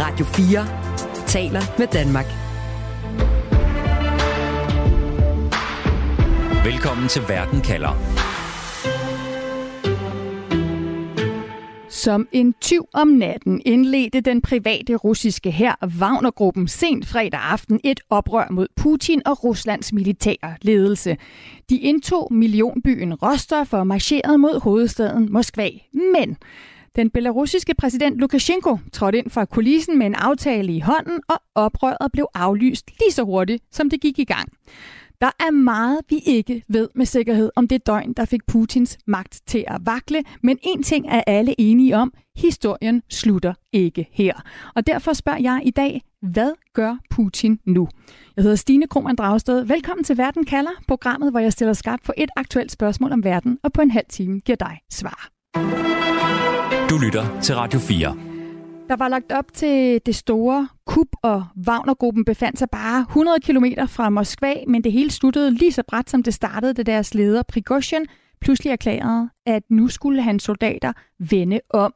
Radio 4 taler med Danmark. Velkommen til Verden kalder. Som en tyv om natten indledte den private russiske hær Wagnergruppen sent fredag aften et oprør mod Putin og Ruslands militære ledelse. De indtog millionbyen Rostov og marcherede mod hovedstaden Moskva. Men den belarusiske præsident Lukashenko trådte ind fra kulissen med en aftale i hånden, og oprøret blev aflyst lige så hurtigt, som det gik i gang. Der er meget, vi ikke ved med sikkerhed om det døgn, der fik Putins magt til at vakle, men en ting er alle enige om, historien slutter ikke her. Og derfor spørger jeg i dag, hvad gør Putin nu? Jeg hedder Stine Krohmann Dragsted. Velkommen til Verden kalder, programmet, hvor jeg stiller skarpt på et aktuelt spørgsmål om verden, og på en halv time giver dig svar. Du lytter til Radio 4. Der var lagt op til det store kup, og Wagnergruppen befandt sig bare 100 km fra Moskva, men det hele sluttede lige så bræt, som det startede, da deres leder Prigozhin pludselig erklærede, at nu skulle hans soldater vende om.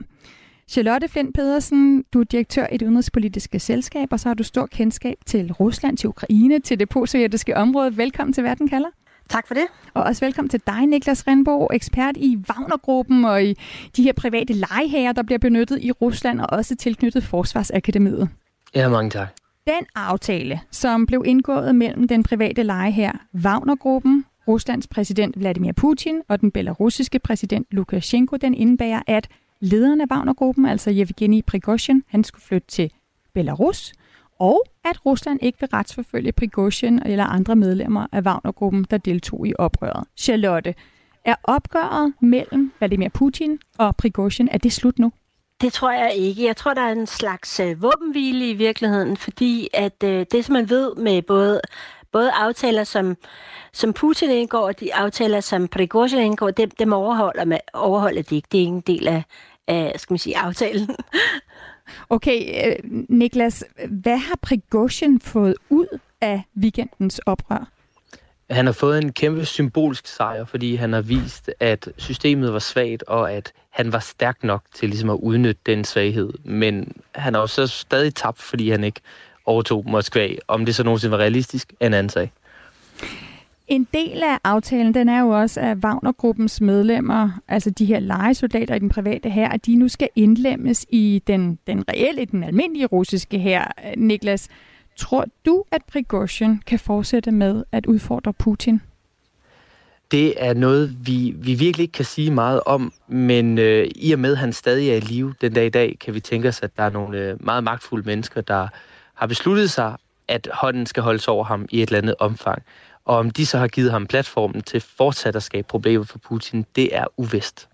Charlotte Flint Pedersen, du er direktør i det udenrigspolitiske selskab, og så har du stor kendskab til Rusland, til Ukraine, til det postsovjetiske område. Velkommen til Verden kalder. Tak for det. Og også velkommen til dig, Niklas Renborg, ekspert i Wagnergruppen og i de her private legehager, der bliver benyttet i Rusland og også tilknyttet Forsvarsakademiet. Ja, mange tak. Den aftale, som blev indgået mellem den private legeher Wagnergruppen, Ruslands præsident Vladimir Putin og den belarusiske præsident Lukashenko, den indebærer, at lederen af Wagnergruppen, altså Yevgeny Prigozhin, han skulle flytte til Belarus, og at Rusland ikke vil retsforfølge Prigozhin eller andre medlemmer af Wagnergruppen, der deltog i oprøret. Charlotte, er opgøret mellem Vladimir Putin og Prigozhin, er det slut nu? Det tror jeg ikke. Jeg tror, der er en slags øh, våbenhvile i virkeligheden, fordi at øh, det, som man ved med både, både aftaler, som, som Putin indgår, og de aftaler, som Prigozhin indgår, dem, dem overholder, man, overholder de ikke. Det er ikke en del af, af skal man sige, aftalen. Okay, øh, Niklas, hvad har Prigozhin fået ud af weekendens oprør? Han har fået en kæmpe symbolsk sejr, fordi han har vist, at systemet var svagt, og at han var stærk nok til ligesom at udnytte den svaghed. Men han har også stadig tabt, fordi han ikke overtog Moskva. Om det så nogensinde var realistisk, er en anden sag. En del af aftalen, den er jo også, at Wagnergruppens medlemmer, altså de her legesoldater i den private her, at de nu skal indlemmes i den, den reelle, den almindelige russiske her. Niklas, tror du, at Prigozhin kan fortsætte med at udfordre Putin? Det er noget, vi, vi virkelig ikke kan sige meget om, men øh, i og med, at han stadig er i live den dag i dag, kan vi tænke os, at der er nogle øh, meget magtfulde mennesker, der har besluttet sig, at hånden skal holdes over ham i et eller andet omfang. Og om de så har givet ham platformen til fortsat at skabe problemer for Putin, det er uvist.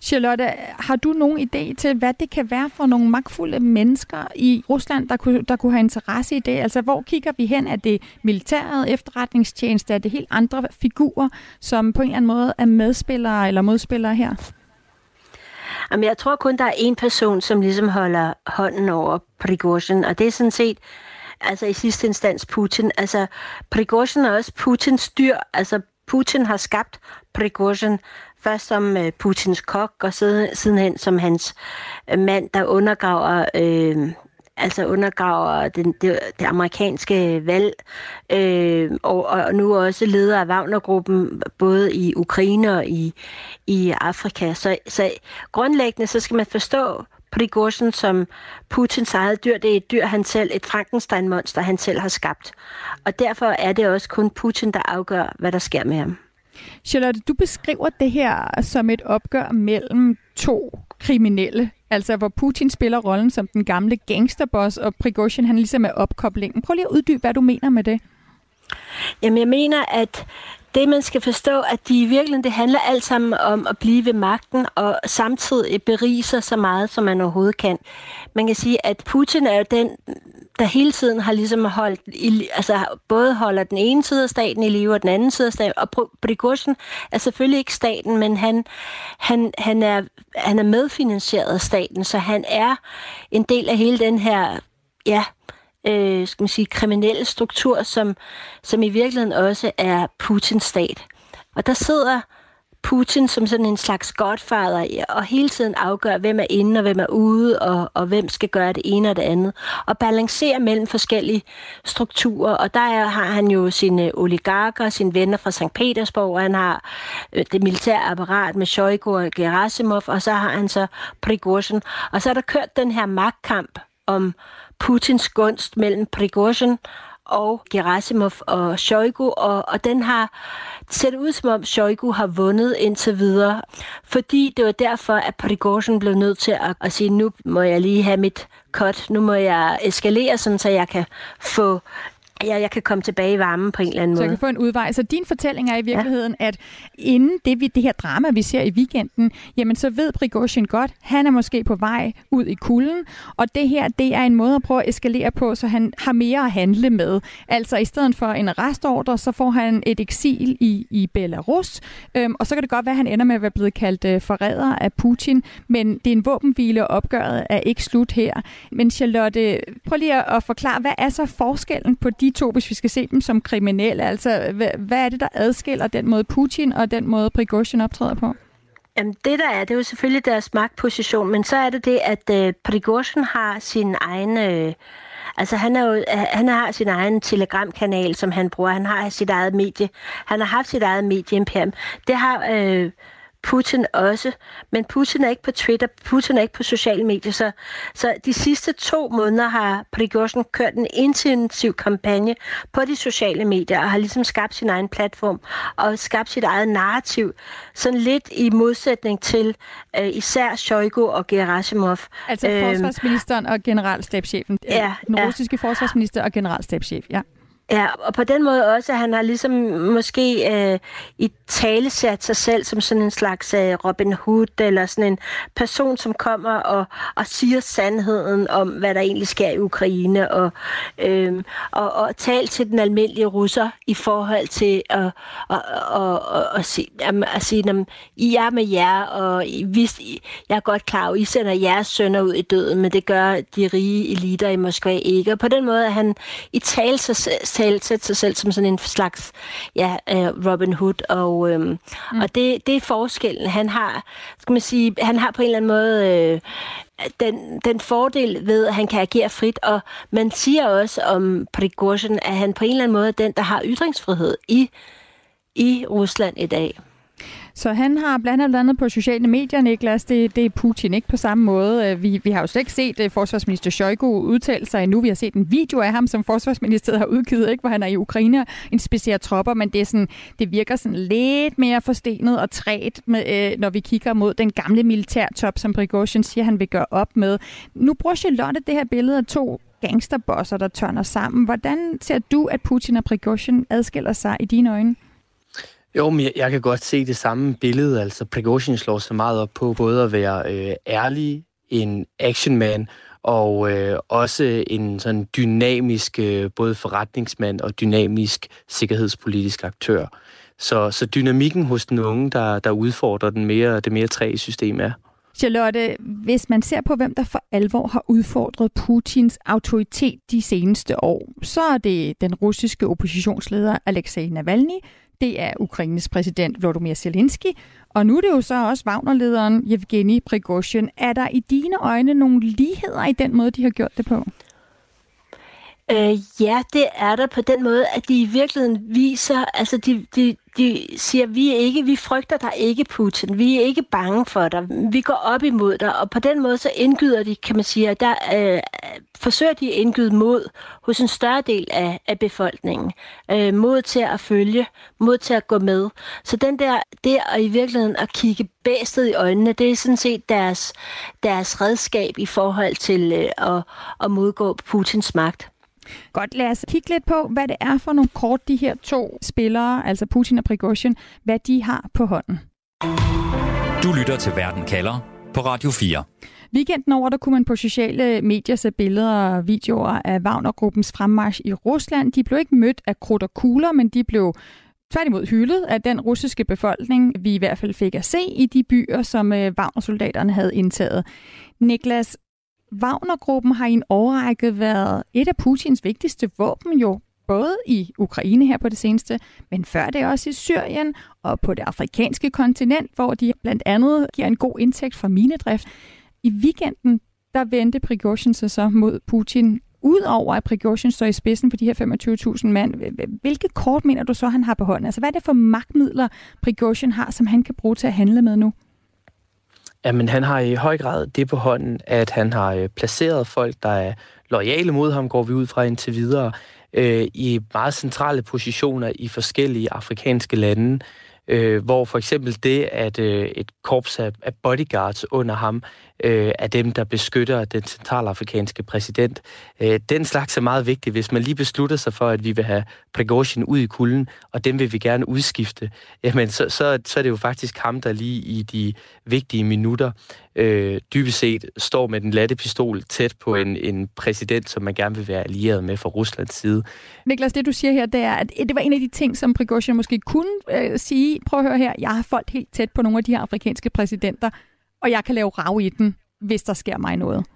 Charlotte, har du nogen idé til, hvad det kan være for nogle magtfulde mennesker i Rusland, der kunne, der kunne have interesse i det? Altså, hvor kigger vi hen? Er det militæret, efterretningstjeneste? Er det helt andre figurer, som på en eller anden måde er medspillere eller modspillere her? Jamen, jeg tror kun, der er en person, som ligesom holder hånden over Prigozhin, og det er sådan set altså i sidste instans Putin. Altså, Prigozhin er også Putins dyr. Altså, Putin har skabt Prigozhin først som øh, Putins kok, og siden, sidenhen som hans øh, mand, der undergraver øh, altså undergraver den, det, det amerikanske valg, øh, og, og nu også leder af Wagner-gruppen, både i Ukraine og i, i Afrika. Så, så grundlæggende så skal man forstå Prigozhin som Putins eget dyr. Det er et dyr, han selv, et Frankenstein-monster, han selv har skabt. Og derfor er det også kun Putin, der afgør, hvad der sker med ham. Charlotte, du beskriver det her som et opgør mellem to kriminelle, altså hvor Putin spiller rollen som den gamle gangsterboss, og Prigozhin han ligesom er opkoblingen. Prøv lige at uddybe, hvad du mener med det. Jamen, jeg mener, at det, man skal forstå, at de i virkeligheden, det handler alt sammen om at blive ved magten og samtidig berige sig så meget, som man overhovedet kan. Man kan sige, at Putin er jo den, der hele tiden har ligesom holdt, altså både holder den ene side af staten i live og den anden side af staten, og Prigozhin er selvfølgelig ikke staten, men han, han, han, er, han er medfinansieret af staten, så han er en del af hele den her, ja, øh, Øh, skal man sige, kriminelle struktur, som, som i virkeligheden også er Putins stat. Og der sidder Putin som sådan en slags godfather, og hele tiden afgør, hvem er inde og hvem er ude, og, og hvem skal gøre det ene og det andet, og balancerer mellem forskellige strukturer. Og der er, har han jo sine oligarker, sine venner fra St. Petersborg, og han har øh, det militære apparat med Shoigu og Gerasimov, og så har han så Prigozhin. Og så er der kørt den her magtkamp om Putins gunst mellem Prigozhin og Gerasimov og Shoigu, og, og den har set ud som om Shoigu har vundet indtil videre, fordi det var derfor, at Prigozhin blev nødt til at, at sige, nu må jeg lige have mit cut, nu må jeg eskalere, sådan, så jeg kan få Ja, jeg kan komme tilbage i varmen på en eller anden måde. Så jeg kan få en udvej. Så din fortælling er i virkeligheden, ja. at inden det, vi, det her drama, vi ser i weekenden, jamen så ved Prigozhin godt, han er måske på vej ud i kulden, og det her, det er en måde at prøve at eskalere på, så han har mere at handle med. Altså i stedet for en arrestordre, så får han et eksil i, i Belarus, øhm, og så kan det godt være, at han ender med at være blevet kaldt øh, forræder af Putin, men det er en våbenhvile, og opgøret er ikke slut her. Men Charlotte, prøv lige at, at forklare, hvad er så forskellen på de to, hvis vi skal se dem som kriminelle? Altså, hvad, hvad er det, der adskiller den måde Putin og den måde Prigozhin optræder på? Jamen, det der er, det er jo selvfølgelig deres magtposition, men så er det det, at øh, Prigozhin har sin egen... Øh, altså, han, er jo, han har sin egen telegramkanal, som han bruger. Han har sit eget medie. Han har haft sit eget medieimperium. Det har... Øh, Putin også. Men Putin er ikke på Twitter, Putin er ikke på sociale medier. Så, så de sidste to måneder har Prigozhin kørt en intensiv kampagne på de sociale medier og har ligesom skabt sin egen platform og skabt sit eget narrativ. Sådan lidt i modsætning til uh, især Shoigu og Gerasimov. Altså øhm, forsvarsministeren og generalstabschefen. Ja, Den ja. russiske forsvarsminister og generalstabschef, ja. Ja, og på den måde også, at han har ligesom måske øh, i tale sat sig selv som sådan en slags øh, Robin Hood, eller sådan en person, som kommer og, og siger sandheden om, hvad der egentlig sker i Ukraine, og, øh, og, og tal til den almindelige russer i forhold til at, at, at, at, at, sige, at sige, dem, I er med jer, og I, hvis, jeg er godt klar, at I sender jeres sønner ud i døden, men det gør de rige eliter i Moskva ikke. Og på den måde at han i tale sig tale, sætte sig selv som sådan en slags ja, uh, Robin Hood, og, øhm, mm. og det, det er forskellen. Han har, skal man sige, han har på en eller anden måde øh, den, den fordel ved, at han kan agere frit, og man siger også om Prigozhin, at han på en eller anden måde er den, der har ytringsfrihed i, i Rusland i dag. Så han har blandt andet på sociale medier, Niklas, det, det er Putin ikke på samme måde. Øh, vi, vi har jo slet ikke set uh, forsvarsminister Shoigu udtale sig endnu. Vi har set en video af ham, som forsvarsministeriet har udgivet, ikke, hvor han er i Ukraine og inspicerer tropper, men det, er sådan, det virker sådan lidt mere forstenet og træt, med, uh, når vi kigger mod den gamle militærtop, som Prigozhin siger, han vil gøre op med. Nu bruger Charlotte det her billede af to gangsterbosser, der tørner sammen. Hvordan ser du, at Putin og Prigozhin adskiller sig i dine øjne? Jo, men jeg, jeg kan godt se det samme billede. Altså, Prigozhin slår så meget op på både at være øh, ærlig, en actionman, og øh, også en sådan dynamisk øh, både forretningsmand og dynamisk sikkerhedspolitisk aktør. Så, så dynamikken hos den unge, der, der udfordrer den mere, det mere træ system er. Charlotte, hvis man ser på, hvem der for alvor har udfordret Putins autoritet de seneste år, så er det den russiske oppositionsleder Alexei Navalny, det er Ukraines præsident Volodymyr Zelensky, og nu er det jo så også Wagner-lederen Yevgeny Prigozhin. Er der i dine øjne nogle ligheder i den måde, de har gjort det på? Øh, ja, det er der på den måde, at de i virkeligheden viser, altså de, de, de siger, vi er ikke, vi frygter dig ikke, Putin. Vi er ikke bange for dig. Vi går op imod dig. Og på den måde så indgyder de, kan man sige, at der øh, forsøger de at indgyde mod hos en større del af, af befolkningen. Øh, mod til at følge, mod til at gå med. Så den der, det at i virkeligheden at kigge bæstet i øjnene, det er sådan set deres, deres redskab i forhold til øh, at, at modgå Putins magt. Godt, lad os kigge lidt på, hvad det er for nogle kort, de her to spillere, altså Putin og Prigozhin, hvad de har på hånden. Du lytter til Verden kalder på Radio 4. Weekenden over, der kunne man på sociale medier se billeder og videoer af Wagner-gruppens fremmarsch i Rusland. De blev ikke mødt af krudt og kugler, men de blev tværtimod hyldet af den russiske befolkning, vi i hvert fald fik at se i de byer, som øh, Wagner-soldaterne havde indtaget. Niklas, Wagnergruppen har i en årrække været et af Putins vigtigste våben jo, både i Ukraine her på det seneste, men før det også i Syrien og på det afrikanske kontinent, hvor de blandt andet giver en god indtægt fra minedrift. I weekenden, der vendte Prigozhin sig så mod Putin. Udover at Prigozhin står i spidsen for de her 25.000 mand, hvilke kort mener du så, han har på hånden? Altså, hvad er det for magtmidler, Prigozhin har, som han kan bruge til at handle med nu? Jamen, han har i høj grad det på hånden, at han har øh, placeret folk, der er lojale mod ham, går vi ud fra indtil videre, øh, i meget centrale positioner i forskellige afrikanske lande øh, hvor for eksempel det, at øh, et korps af, af bodyguards under ham øh, er dem, der beskytter den centralafrikanske præsident. Øh, den slags er meget vigtig, hvis man lige beslutter sig for, at vi vil have Prigozhin ud i kulden, og dem vil vi gerne udskifte, jamen så, så, så er det jo faktisk ham, der lige i de vigtige minutter øh, dybest set står med den latte pistol tæt på en, en præsident, som man gerne vil være allieret med fra Ruslands side. Niklas, det du siger her, det er, at det var en af de ting, som Prigozhin måske kunne øh, sige, prøv at høre her, jeg har folk helt tæt på nogle af de her afrikanske præsidenter, og jeg kan lave rav i den, hvis der sker mig noget.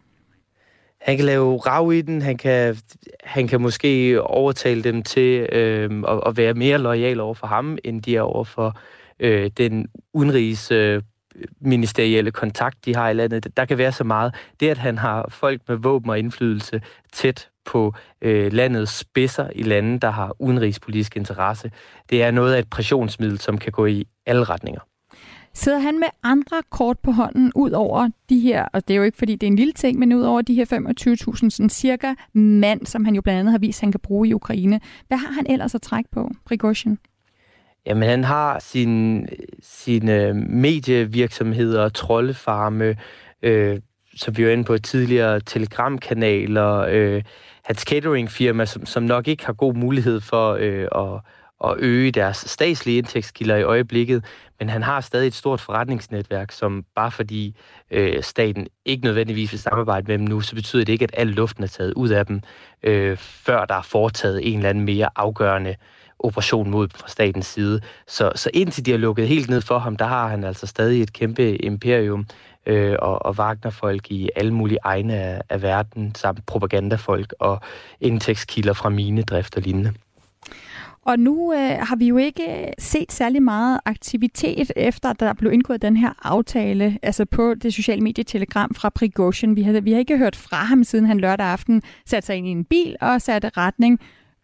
Han kan lave rav i den, han kan, han kan måske overtale dem til øh, at, at være mere lojal over for ham, end de er over for øh, den udenrigs øh, ministerielle kontakt, de har i landet. Der kan være så meget. Det, at han har folk med våben og indflydelse tæt på øh, landets spidser i lande, der har udenrigspolitisk interesse, det er noget af et pressionsmiddel, som kan gå i alle retninger. Sidder han med andre kort på hånden ud over de her, og det er jo ikke fordi det er en lille ting, men ud over de her 25.000 sådan cirka mand, som han jo blandt andet har vist, han kan bruge i Ukraine. Hvad har han ellers at trække på, Prigozhin? Jamen, han har sin, sine øh, medievirksomheder, troldefarme, øh, som vi var inde på tidligere, telegramkanaler, øh, hans cateringfirma, som, som nok ikke har god mulighed for øh, at, at øge deres statslige indtægtskilder i øjeblikket, men han har stadig et stort forretningsnetværk, som bare fordi øh, staten ikke nødvendigvis vil samarbejde med dem nu, så betyder det ikke, at al luften er taget ud af dem, øh, før der er foretaget en eller anden mere afgørende operation mod fra statens side. Så, så indtil de har lukket helt ned for ham, der har han altså stadig et kæmpe imperium øh, og, og Wagner-folk i alle mulige egne af, af verden, samt propagandafolk og indtægtskilder fra minedrift og lignende. Og nu øh, har vi jo ikke set særlig meget aktivitet efter, at der blev indgået den her aftale, altså på det sociale medietelegram fra Prigozhin. Vi har, vi har ikke hørt fra ham, siden han lørdag aften satte sig ind i en bil og satte retning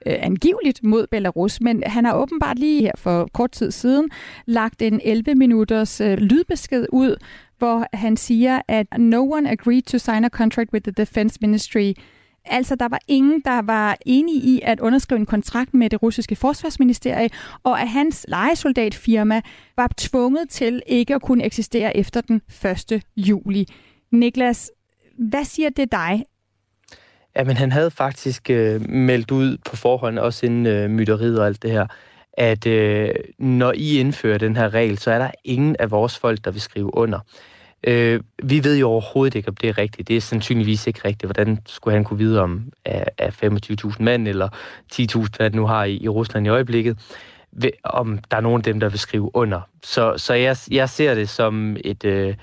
øh, angiveligt mod Belarus, men han har åbenbart lige her for kort tid siden lagt en 11-minutters øh, lydbesked ud, hvor han siger, at no one agreed to sign a contract with the defense ministry Altså, der var ingen, der var enige i at underskrive en kontrakt med det russiske forsvarsministerie, og at hans legesoldatfirma var tvunget til ikke at kunne eksistere efter den 1. juli. Niklas, hvad siger det dig? Jamen, han havde faktisk øh, meldt ud på forhånd, også inden øh, myteriet og alt det her, at øh, når I indfører den her regel, så er der ingen af vores folk, der vil skrive under. Øh, vi ved jo overhovedet ikke, om det er rigtigt. Det er sandsynligvis ikke rigtigt. Hvordan skulle han kunne vide om af, af 25.000 mænd eller 10.000, hvad det nu har i, i Rusland i øjeblikket, ved, om der er nogen af dem, der vil skrive under. Så, så jeg, jeg ser det som et, øh,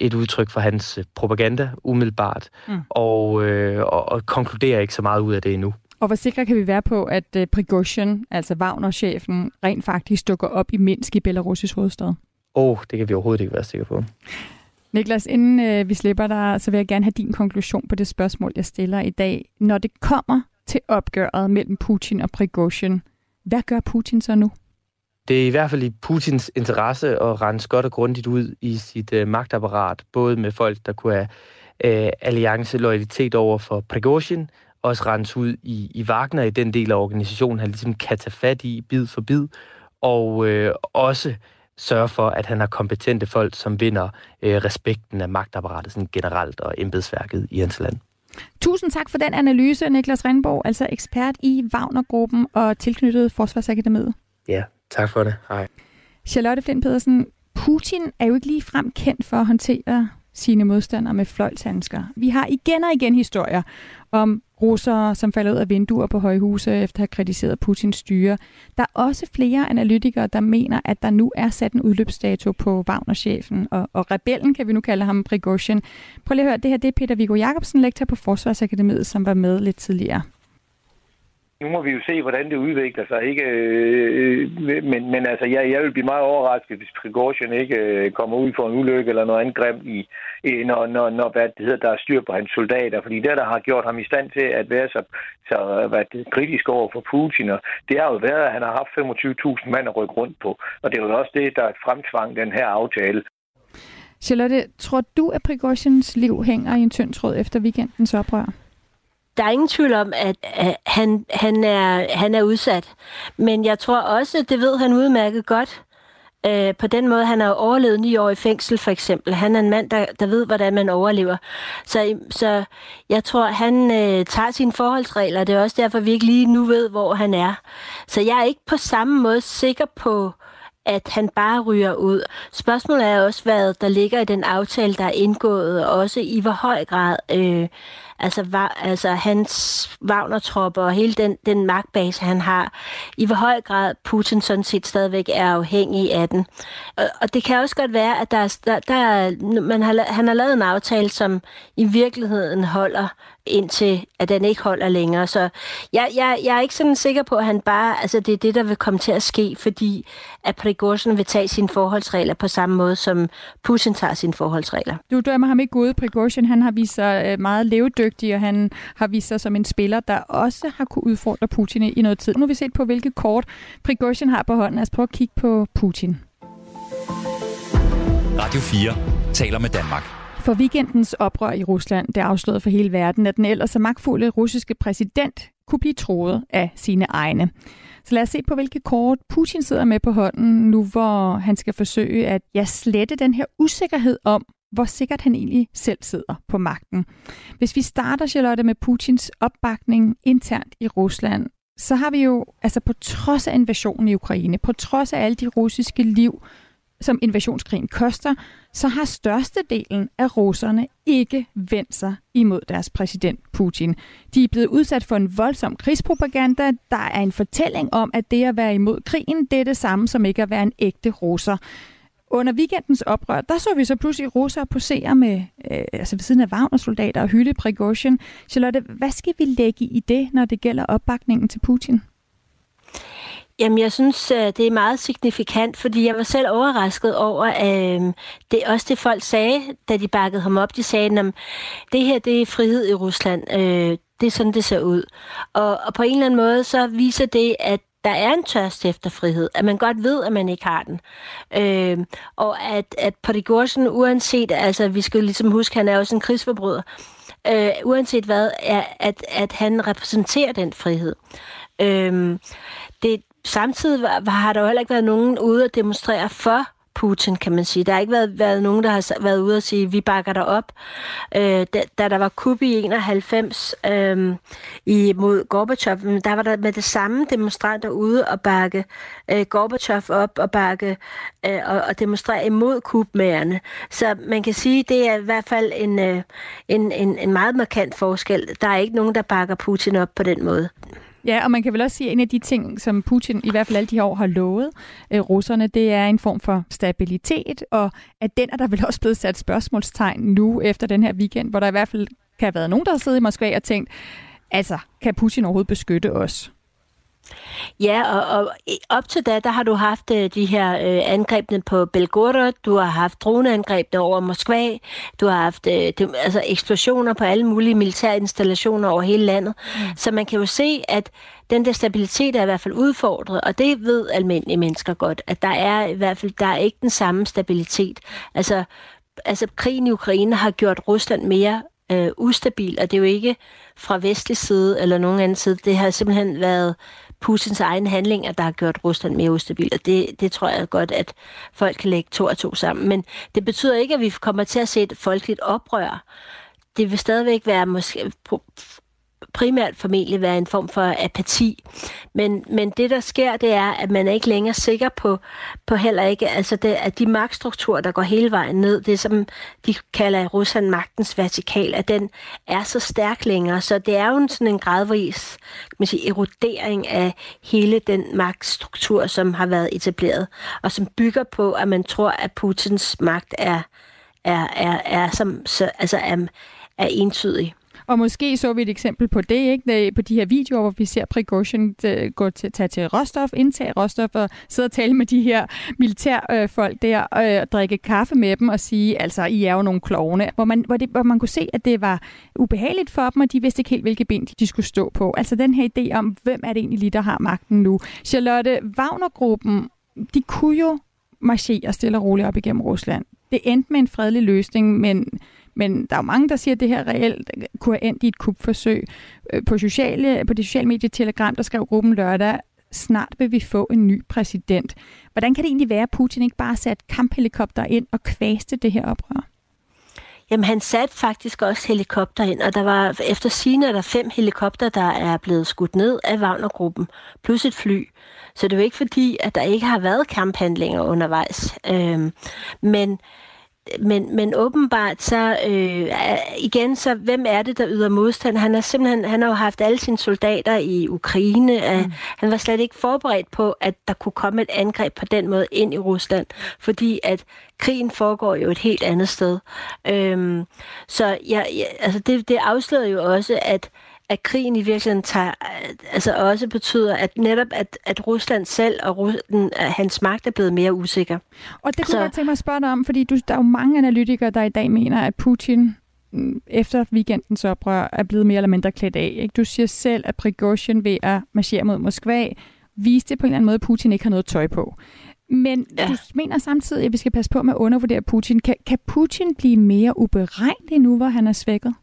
et udtryk for hans propaganda umiddelbart, mm. og, øh, og, og konkluderer ikke så meget ud af det endnu. Og hvor sikre kan vi være på, at øh, Prigozhin, altså Wagner-chefen, rent faktisk dukker op i Minsk i Belarus' hovedstad? Åh, oh, det kan vi overhovedet ikke være sikre på. Niklas, inden øh, vi slipper dig, så vil jeg gerne have din konklusion på det spørgsmål, jeg stiller i dag. Når det kommer til opgøret mellem Putin og Prigozhin, hvad gør Putin så nu? Det er i hvert fald i Putins interesse at rense godt og grundigt ud i sit øh, magtapparat, både med folk, der kunne have øh, alliance loyalitet over for Prigozhin, også rense ud i, i Wagner i den del af organisationen, han ligesom kan tage fat i bid for bid, og øh, også sørge for, at han har kompetente folk, som vinder øh, respekten af magtapparatet sådan generelt og embedsværket i hans land. Tusind tak for den analyse, Niklas Rindborg, altså ekspert i Wagner-gruppen og tilknyttet Forsvarsakademiet. Ja, tak for det. Hej. Charlotte Flint Pedersen, Putin er jo ikke lige frem kendt for at håndtere sine modstandere med fløjlshandsker. Vi har igen og igen historier om russere, som falder ud af vinduer på højhuse efter at have kritiseret Putins styre. Der er også flere analytikere, der mener, at der nu er sat en udløbsdato på Wagner-chefen, og, og rebellen kan vi nu kalde ham Prigozhin. Prøv lige at høre, det her det er Peter Viggo Jacobsen, lektor på Forsvarsakademiet, som var med lidt tidligere. Nu må vi jo se, hvordan det udvikler sig. Ikke? Øh, men, men altså, jeg, jeg vil blive meget overrasket, hvis Prigozhin ikke øh, kommer ud for en ulykke eller noget angreb, i, i, når, når, når hvad det hedder, der er styr på hans soldater. Fordi det, der har gjort ham i stand til at være så, så hvad det, kritisk over for Putin, og det har jo været, at han har haft 25.000 mand at rykke rundt på. Og det er jo også det, der fremtvang den her aftale. Charlotte, tror du, at Prigozhins liv hænger i en tynd tråd efter weekendens oprør? Der er ingen tvivl om, at, at han, han, er, han er udsat. Men jeg tror også, det ved han udmærket godt. Øh, på den måde, han har overlevet ni år i fængsel, for eksempel. Han er en mand, der, der ved, hvordan man overlever. Så, så jeg tror, han øh, tager sine forholdsregler. Det er også derfor, vi ikke lige nu ved, hvor han er. Så jeg er ikke på samme måde sikker på, at han bare ryger ud. Spørgsmålet er også, hvad der ligger i den aftale, der er indgået, og også i hvor høj grad øh, altså, va- altså hans Wagner-tropper og hele den, den magtbase, han har, i hvor høj grad Putin sådan set stadigvæk er afhængig af den. Og, og det kan også godt være, at der, der, der, man har, han har lavet en aftale, som i virkeligheden holder indtil at den ikke holder længere. Så jeg, jeg, jeg er ikke sådan sikker på, at han bare, altså det er det, der vil komme til at ske, fordi at Prigozhin vil tage sine forholdsregler på samme måde, som Putin tager sine forholdsregler. Du dømmer ham ikke gode. Prigozhin, han har vist sig øh, meget levedygtig, og han har vist sig som en spiller, der også har kunne udfordre Putin i noget tid. Nu har vi set på, hvilke kort Prigozhin har på hånden. Lad os prøve at kigge på Putin. Radio 4 taler med Danmark. For weekendens oprør i Rusland, det afslørede for hele verden, at den ellers så magtfulde russiske præsident kunne blive troet af sine egne. Så lad os se på, hvilke kort Putin sidder med på hånden, nu hvor han skal forsøge at ja, slette den her usikkerhed om, hvor sikkert han egentlig selv sidder på magten. Hvis vi starter, Charlotte, med Putins opbakning internt i Rusland, så har vi jo, altså på trods af invasionen i Ukraine, på trods af alle de russiske liv, som invasionskrigen koster, så har størstedelen af russerne ikke vendt sig imod deres præsident Putin. De er blevet udsat for en voldsom krigspropaganda. Der er en fortælling om, at det at være imod krigen, det er det samme som ikke at være en ægte russer. Under weekendens oprør, der så vi så pludselig russere posere med, øh, altså ved siden af Wagner-soldater og hylde Prigozhin. Charlotte, hvad skal vi lægge i det, når det gælder opbakningen til Putin? Jamen, jeg synes, øh, det er meget signifikant, fordi jeg var selv overrasket over, at øh, det er også det, folk sagde, da de bakkede ham op. De sagde, at det her det er frihed i Rusland. Øh, det er sådan, det ser ud. Og, og på en eller anden måde, så viser det, at der er en tørst efter frihed, at man godt ved, at man ikke har den. Øh, og at, at Prigozhin, uanset, altså vi skal ligesom huske, han er også en krigsforbryder, øh, uanset hvad, er, at, at han repræsenterer den frihed. Øh, det, samtidig var, har der jo heller ikke været nogen ude at demonstrere for Putin, kan man sige. Der har ikke været, været nogen, der har været ude og sige, vi bakker dig op. Øh, da, da der var kup i 91 øh, imod Gorbachev, der var der med det samme demonstranter ude og bakke øh, Gorbachev op og bakke øh, og, og demonstrere imod kubmagerne. Så man kan sige, det er i hvert fald en, øh, en, en, en meget markant forskel. Der er ikke nogen, der bakker Putin op på den måde. Ja, og man kan vel også sige, at en af de ting, som Putin i hvert fald alle de her år har lovet øh, russerne, det er en form for stabilitet, og at den er der vel også blevet sat spørgsmålstegn nu efter den her weekend, hvor der i hvert fald kan have været nogen, der har siddet i Moskva og tænkt, altså, kan Putin overhovedet beskytte os? Ja, og, og op til da, der har du haft uh, de her uh, angrebene på Belgorod, du har haft droneangrebene over Moskva, du har haft uh, de, altså eksplosioner på alle mulige militære installationer over hele landet. Mm. Så man kan jo se, at den der stabilitet er i hvert fald udfordret, og det ved almindelige mennesker godt, at der er i hvert fald der er ikke den samme stabilitet. Altså, altså krigen i Ukraine har gjort Rusland mere øh, ustabil, og det er jo ikke fra vestlig side eller nogen anden side. Det har simpelthen været Putins egen handlinger, der har gjort Rusland mere ustabil, og det, det tror jeg godt, at folk kan lægge to og to sammen. Men det betyder ikke, at vi kommer til at se et folkeligt oprør. Det vil stadigvæk være måske primært formentlig være en form for apati. Men, men det, der sker, det er, at man er ikke længere sikker på, på heller ikke, altså det, at de magtstrukturer, der går hele vejen ned, det som de kalder i Rusland magtens vertikal, at den er så stærk længere. Så det er jo en, sådan en gradvis man siger, erodering af hele den magtstruktur, som har været etableret, og som bygger på, at man tror, at Putins magt er, er, er, er, som, så, altså er, er entydig. Og måske så vi et eksempel på det, ikke? på de her videoer, hvor vi ser Prigozhin øh, gå til, tage til Rostov, indtage Rostov og sidde og tale med de her militærfolk der, øh, og drikke kaffe med dem og sige, altså, I er jo nogle klovne. Hvor man, hvor, det, hvor man kunne se, at det var ubehageligt for dem, og de vidste ikke helt, hvilke ben de skulle stå på. Altså den her idé om, hvem er det egentlig lige, der har magten nu. Charlotte, Wagner-gruppen, de kunne jo marchere stille og roligt op igennem Rusland. Det endte med en fredelig løsning, men, men der er jo mange, der siger, at det her reelt kunne have endt i et kupforsøg. Øh, på, sociale, på det sociale medie Telegram, der skrev gruppen lørdag, snart vil vi få en ny præsident. Hvordan kan det egentlig være, at Putin ikke bare satte kamphelikopter ind og kvæste det her oprør? Jamen, han satte faktisk også helikopter ind, og der var efter sine der fem helikopter, der er blevet skudt ned af Wagner-gruppen, plus et fly. Så det er jo ikke fordi, at der ikke har været kamphandlinger undervejs. Øhm, men men, men åbenbart så, øh, igen, så hvem er det, der yder modstand? Han har simpelthen, han har jo haft alle sine soldater i Ukraine. Mm. Han var slet ikke forberedt på, at der kunne komme et angreb på den måde ind i Rusland, fordi at krigen foregår jo et helt andet sted. Øhm, så ja, ja, altså det, det afslører jo også, at at krigen i virkeligheden tager, altså også betyder, at netop at, at Rusland selv og Rusland, hans magt er blevet mere usikker. Og det kunne så... jeg tænke mig at spørge dig om, fordi du, der er jo mange analytikere, der i dag mener, at Putin mm, efter weekendens oprør er blevet mere eller mindre klædt af. Ikke? Du siger selv, at Prigozhin ved at marchere mod Moskva viste på en eller anden måde, at Putin ikke har noget tøj på. Men ja. du mener samtidig, at vi skal passe på med at undervurdere Putin. Kan, kan Putin blive mere uberegnelig nu, hvor han er svækket?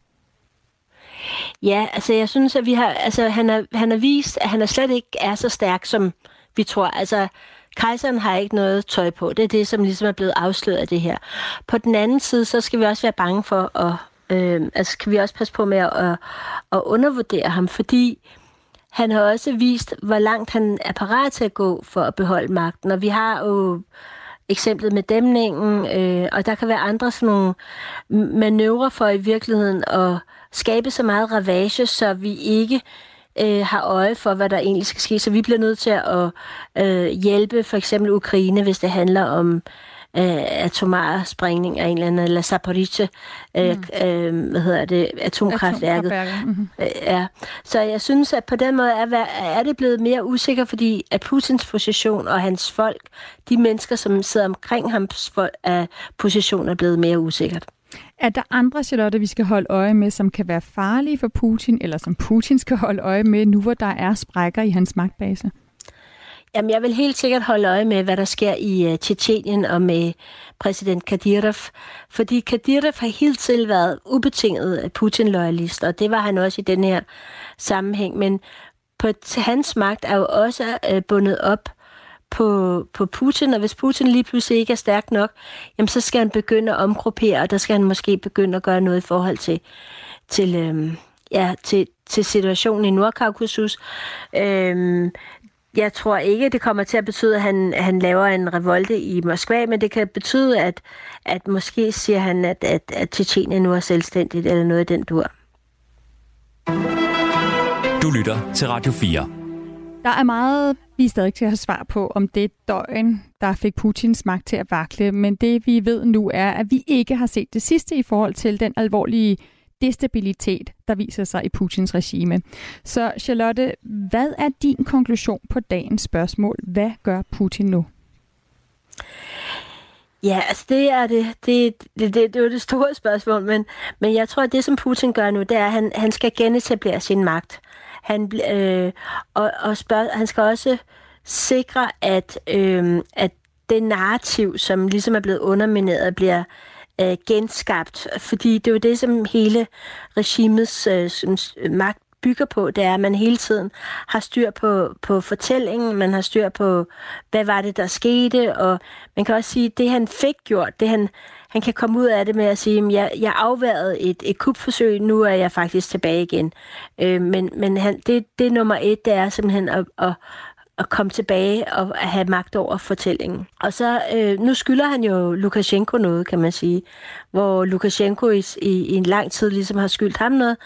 Ja, altså jeg synes, at vi har, altså, han, har, han har vist, at han er slet ikke er så stærk, som vi tror. Altså, kejseren har ikke noget tøj på. Det er det, som ligesom er blevet afsløret af det her. På den anden side, så skal vi også være bange for at, øh, altså kan vi også passe på med at, at, at undervurdere ham, fordi han har også vist, hvor langt han er parat til at gå for at beholde magten. Og vi har jo eksemplet med dæmningen, øh, og der kan være andre sådan nogle manøvrer for i virkeligheden at skabe så meget ravage, så vi ikke øh, har øje for, hvad der egentlig skal ske. Så vi bliver nødt til at øh, hjælpe for eksempel Ukraine, hvis det handler om øh, atomar sprængning af en eller anden, eller Zaporizhzhia, øh, mm. øh, hvad hedder det, atomkraftværket. Mm-hmm. Øh, ja. Så jeg synes, at på den måde er, er det blevet mere usikker, fordi at Putins position og hans folk, de mennesker, som sidder omkring hans position, er blevet mere usikkert. Er der andre, Charlotte, vi skal holde øje med, som kan være farlige for Putin, eller som Putin skal holde øje med, nu hvor der er sprækker i hans magtbase? Jamen, jeg vil helt sikkert holde øje med, hvad der sker i uh, Tjetjenien og med præsident Kadyrov. Fordi Kadyrov har helt tiden været ubetinget øh, Putin-loyalist, og det var han også i den her sammenhæng. Men på hans magt er jo også uh, bundet op på, på Putin, og hvis Putin lige pludselig ikke er stærk nok, jamen så skal han begynde at omgruppere, og der skal han måske begynde at gøre noget i forhold til, til, øhm, ja, til, til situationen i Nordkaukasus. Øhm, jeg tror ikke, det kommer til at betyde, at han, han laver en revolte i Moskva, men det kan betyde, at, at måske siger han, at, at, at Tietjenien nu er selvstændigt, eller noget af den dur. Du lytter til Radio 4. Der er meget, vi stadig skal have svar på, om det døgn, der fik Putins magt til at vakle. Men det vi ved nu er, at vi ikke har set det sidste i forhold til den alvorlige destabilitet, der viser sig i Putins regime. Så Charlotte, hvad er din konklusion på dagens spørgsmål? Hvad gør Putin nu? Ja, altså det er det. Det, det, det, det er jo det store spørgsmål, men, men jeg tror, at det, som Putin gør nu, det er, at han, han skal genetablere sin magt. Han, øh, og, og spørg, han skal også sikre, at, øh, at det narrativ, som ligesom er blevet undermineret, bliver øh, genskabt. Fordi det er jo det, som hele regimets øh, magt bygger på, det er, at man hele tiden har styr på, på fortællingen, man har styr på, hvad var det, der skete, og man kan også sige, det han fik gjort, det han, han kan komme ud af det med at sige, at jeg, jeg afværede et, et kupforsøg, nu er jeg faktisk tilbage igen. Øh, men men han, det, det nummer et, det er simpelthen at, at, at komme tilbage og at have magt over fortællingen. Og så, øh, nu skylder han jo Lukashenko noget, kan man sige, hvor Lukashenko i, i, i en lang tid ligesom har skyldt ham noget,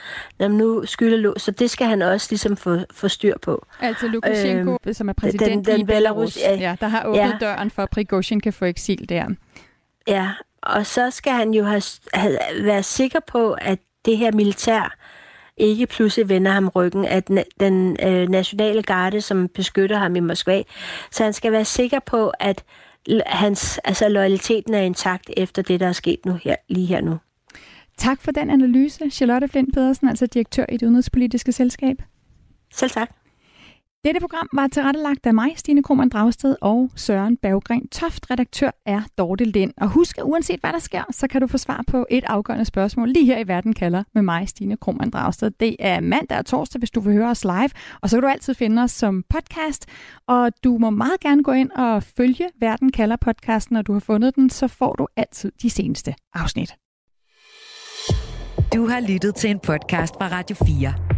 Jamen, nu skylder så det skal han også ligesom få, få styr på. Altså Lukashenko, øh, som er præsident den, den i Belarus, ja, ja, der har åbnet ja. døren for, at Prigozhin kan få eksil der. Ja, og så skal han jo have, have, være sikker på, at det her militær ikke pludselig vender ham ryggen, at den øh, nationale garde, som beskytter ham i Moskva, så han skal være sikker på, at hans altså, loyaliteten er intakt efter det, der er sket nu her, lige her nu. Tak for den analyse, Charlotte Flint Pedersen, altså direktør i det udenrigspolitiske selskab. Selv tak. Dette program var tilrettelagt af mig, Stine Krohmann Dragsted og Søren Berggren Toft. Redaktør er Dorte Lind. Og husk, at uanset hvad der sker, så kan du få svar på et afgørende spørgsmål lige her i Verden kalder med mig, Stine Krohmann Dragsted. Det er mandag og torsdag, hvis du vil høre os live. Og så kan du altid finde os som podcast. Og du må meget gerne gå ind og følge Verden kalder podcasten. Når du har fundet den, så får du altid de seneste afsnit. Du har lyttet til en podcast fra Radio 4.